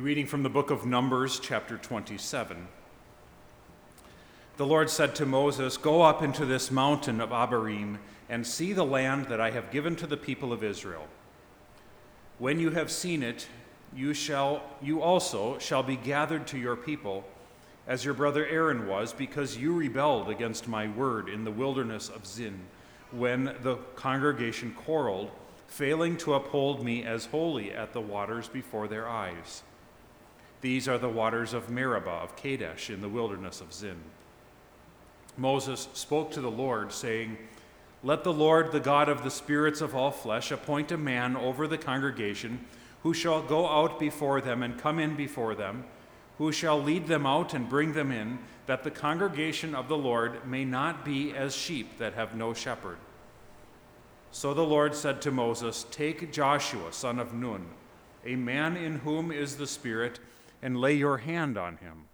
Reading from the book of Numbers, chapter 27. The Lord said to Moses, Go up into this mountain of Abarim and see the land that I have given to the people of Israel. When you have seen it, you, shall, you also shall be gathered to your people, as your brother Aaron was, because you rebelled against my word in the wilderness of Zin, when the congregation quarreled, failing to uphold me as holy at the waters before their eyes. These are the waters of Meribah of Kadesh in the wilderness of Zin. Moses spoke to the Lord, saying, Let the Lord, the God of the spirits of all flesh, appoint a man over the congregation who shall go out before them and come in before them, who shall lead them out and bring them in, that the congregation of the Lord may not be as sheep that have no shepherd. So the Lord said to Moses, Take Joshua, son of Nun, a man in whom is the Spirit, and lay your hand on him.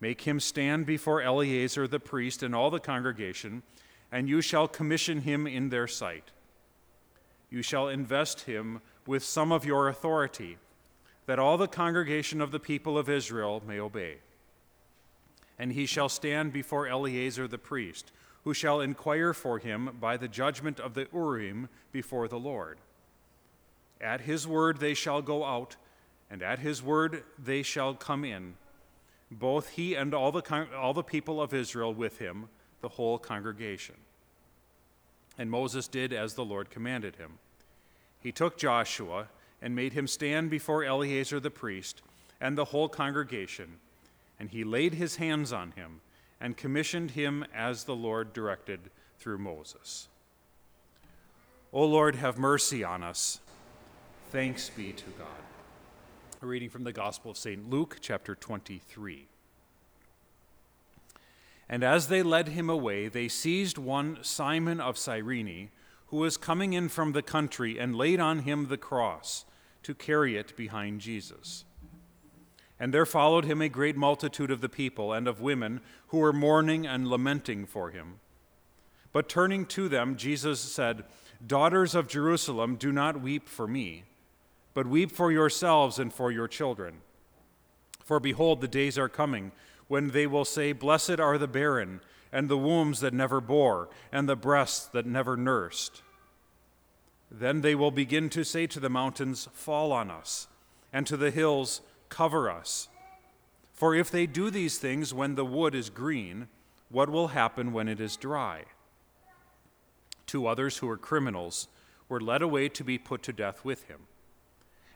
Make him stand before Eleazar the priest and all the congregation, and you shall commission him in their sight. You shall invest him with some of your authority, that all the congregation of the people of Israel may obey. And he shall stand before Eleazar the priest, who shall inquire for him by the judgment of the Urim before the Lord. At his word they shall go out and at his word they shall come in, both he and all the, con- all the people of Israel with him, the whole congregation. And Moses did as the Lord commanded him. He took Joshua and made him stand before Eleazar the priest and the whole congregation, and he laid his hands on him and commissioned him as the Lord directed through Moses. O Lord, have mercy on us. Thanks be to God. A reading from the Gospel of St. Luke, chapter 23. And as they led him away, they seized one Simon of Cyrene, who was coming in from the country, and laid on him the cross to carry it behind Jesus. And there followed him a great multitude of the people and of women who were mourning and lamenting for him. But turning to them, Jesus said, Daughters of Jerusalem, do not weep for me but weep for yourselves and for your children. For behold, the days are coming when they will say, Blessed are the barren, and the wombs that never bore, and the breasts that never nursed. Then they will begin to say to the mountains, Fall on us, and to the hills, Cover us. For if they do these things when the wood is green, what will happen when it is dry? Two others who were criminals were led away to be put to death with him.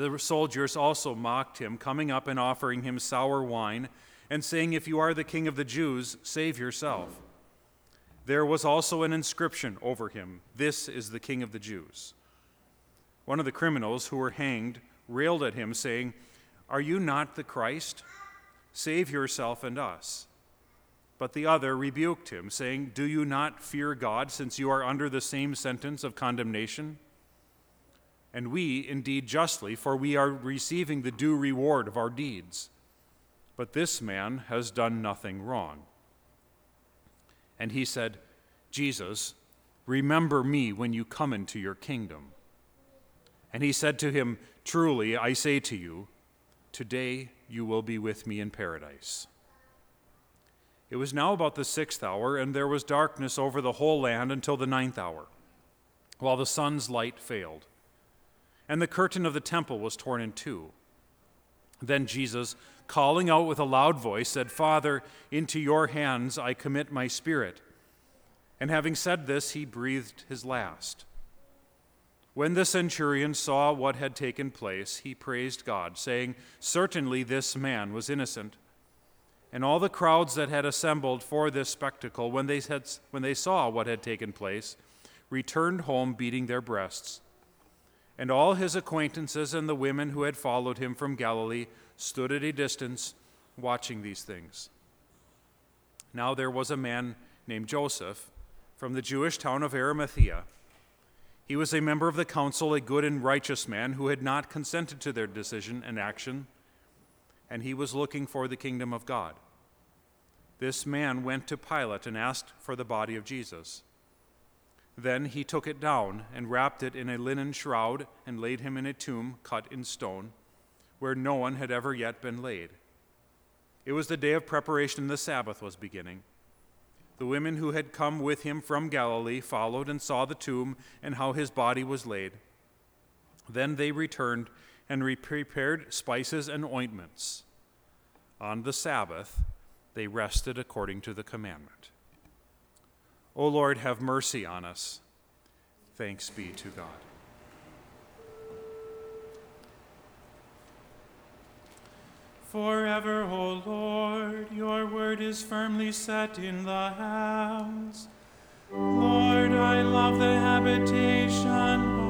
The soldiers also mocked him, coming up and offering him sour wine, and saying, If you are the king of the Jews, save yourself. There was also an inscription over him This is the king of the Jews. One of the criminals who were hanged railed at him, saying, Are you not the Christ? Save yourself and us. But the other rebuked him, saying, Do you not fear God, since you are under the same sentence of condemnation? And we indeed justly, for we are receiving the due reward of our deeds. But this man has done nothing wrong. And he said, Jesus, remember me when you come into your kingdom. And he said to him, Truly, I say to you, today you will be with me in paradise. It was now about the sixth hour, and there was darkness over the whole land until the ninth hour, while the sun's light failed and the curtain of the temple was torn in two. Then Jesus, calling out with a loud voice, said, Father, into your hands I commit my spirit. And having said this, he breathed his last. When the centurion saw what had taken place, he praised God, saying, Certainly this man was innocent. And all the crowds that had assembled for this spectacle, when they, had, when they saw what had taken place, returned home beating their breasts And all his acquaintances and the women who had followed him from Galilee stood at a distance watching these things. Now there was a man named Joseph from the Jewish town of Arimathea. He was a member of the council, a good and righteous man who had not consented to their decision and action, and he was looking for the kingdom of God. This man went to Pilate and asked for the body of Jesus. Then he took it down and wrapped it in a linen shroud and laid him in a tomb cut in stone, where no one had ever yet been laid. It was the day of preparation, the Sabbath was beginning. The women who had come with him from Galilee followed and saw the tomb and how his body was laid. Then they returned and prepared spices and ointments. On the Sabbath, they rested according to the commandment. O Lord, have mercy on us. Thanks be to God. Forever, O Lord, your word is firmly set in the heavens. Lord, I love the habitation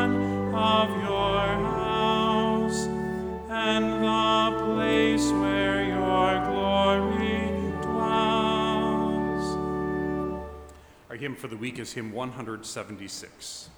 hymn for the week is hymn 176.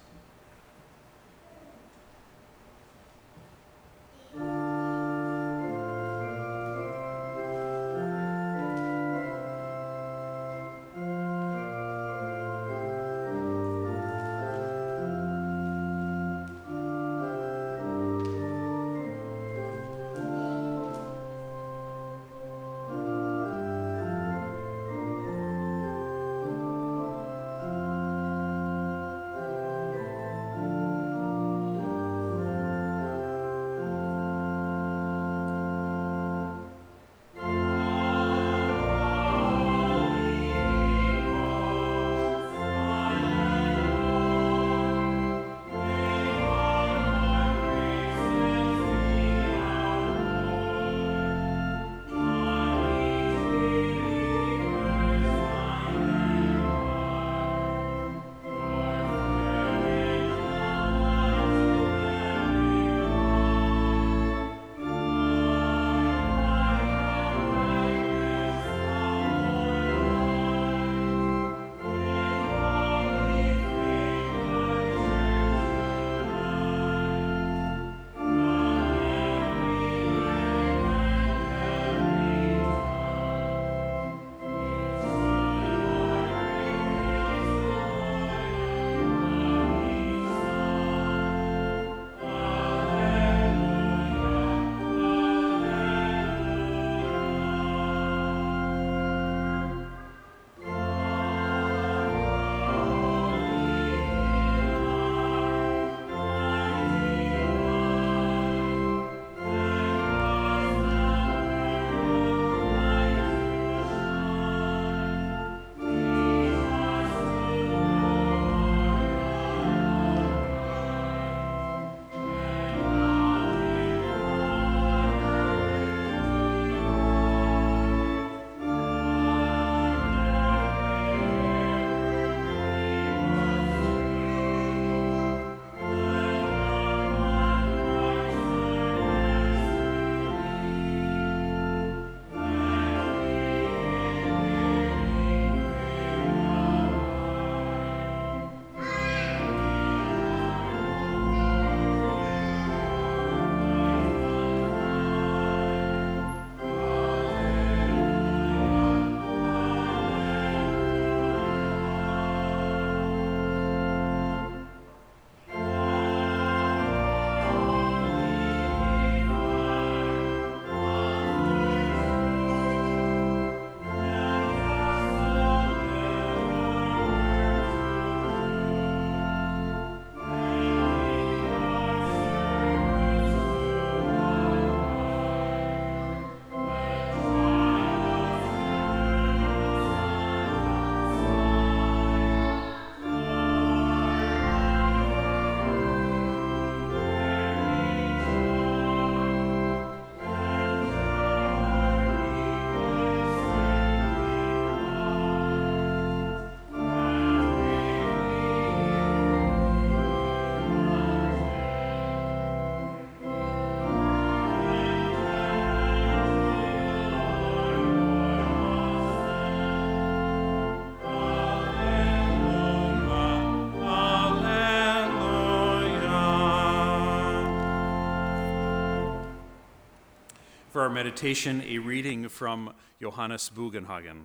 For our meditation, a reading from Johannes Bugenhagen.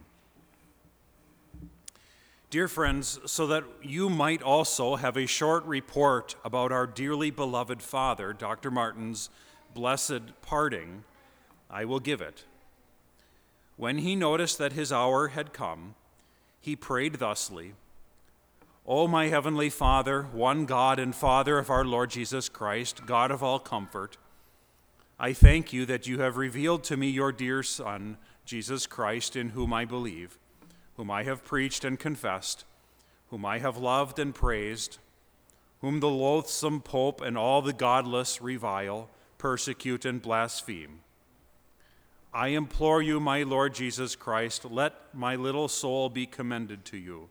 Dear friends, so that you might also have a short report about our dearly beloved father, Dr. Martin's blessed parting, I will give it. When he noticed that his hour had come, he prayed thusly O my heavenly Father, one God and Father of our Lord Jesus Christ, God of all comfort, I thank you that you have revealed to me your dear Son, Jesus Christ, in whom I believe, whom I have preached and confessed, whom I have loved and praised, whom the loathsome Pope and all the godless revile, persecute, and blaspheme. I implore you, my Lord Jesus Christ, let my little soul be commended to you.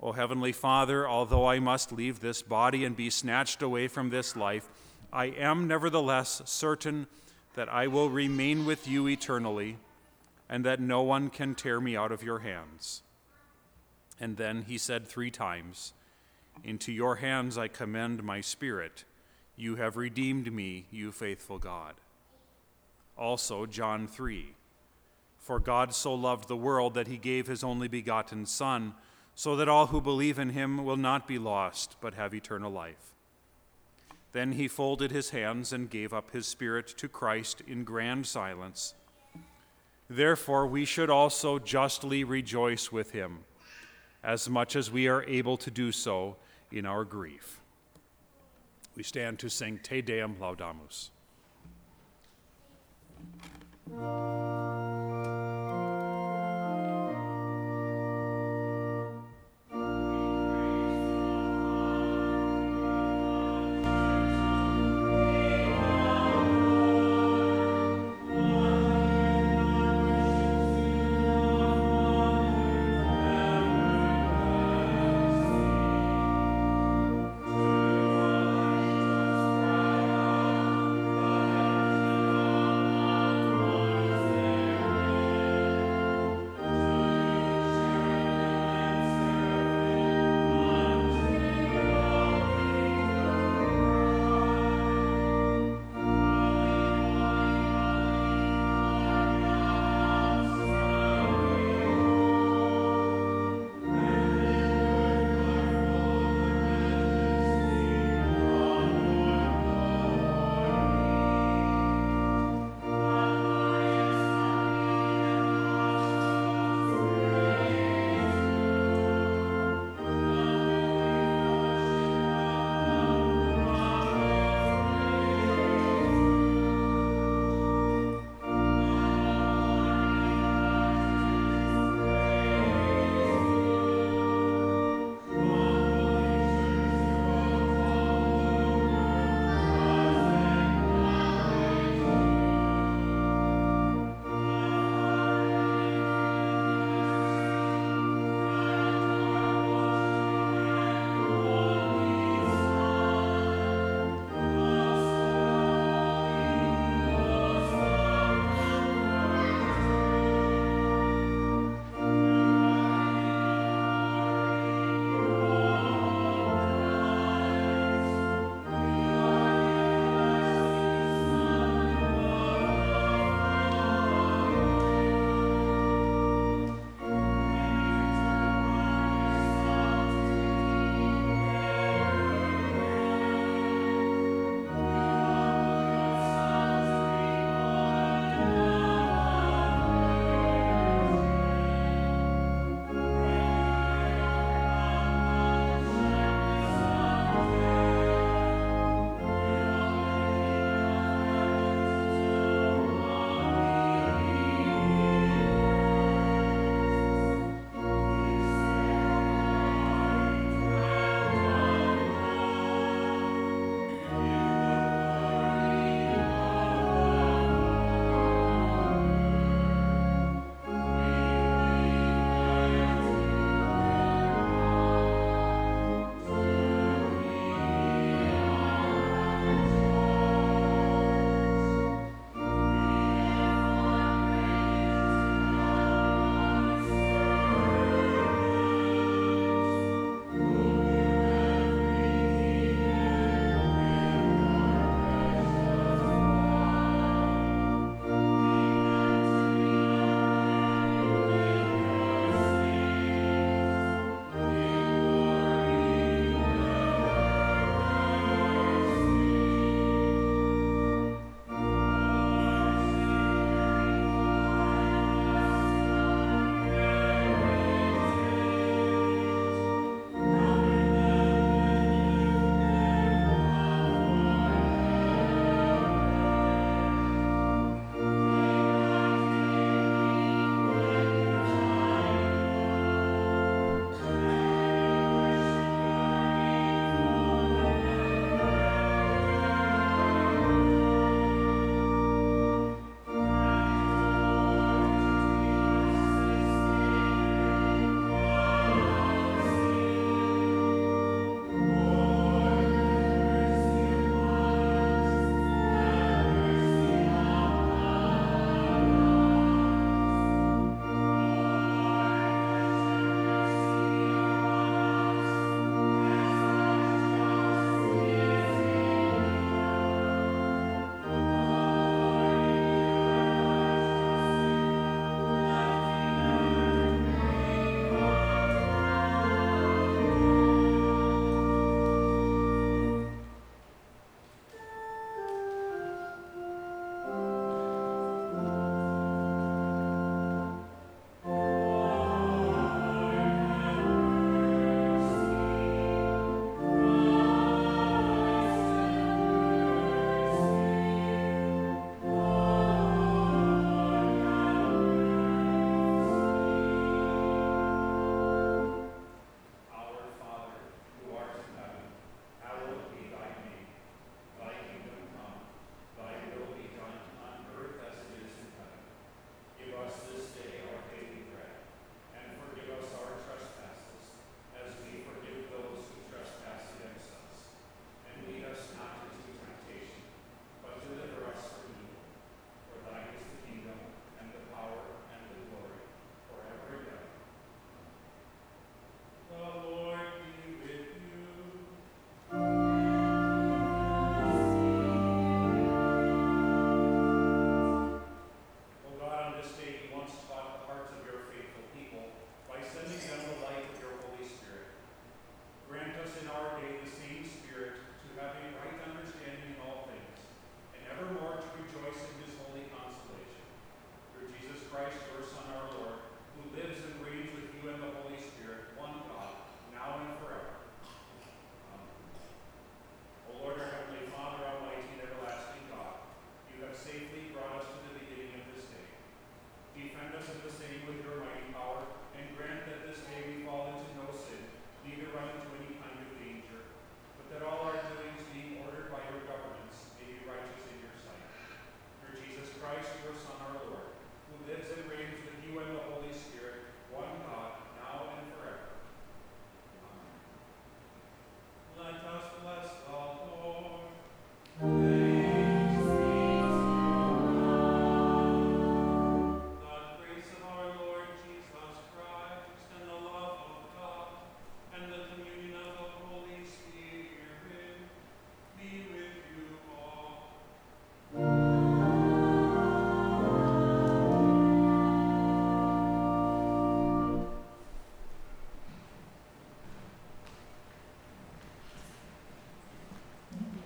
O Heavenly Father, although I must leave this body and be snatched away from this life, I am nevertheless certain that I will remain with you eternally and that no one can tear me out of your hands. And then he said three times, Into your hands I commend my spirit. You have redeemed me, you faithful God. Also, John 3 For God so loved the world that he gave his only begotten Son, so that all who believe in him will not be lost, but have eternal life. Then he folded his hands and gave up his spirit to Christ in grand silence. Therefore, we should also justly rejoice with him, as much as we are able to do so in our grief. We stand to sing Te Deum Laudamus.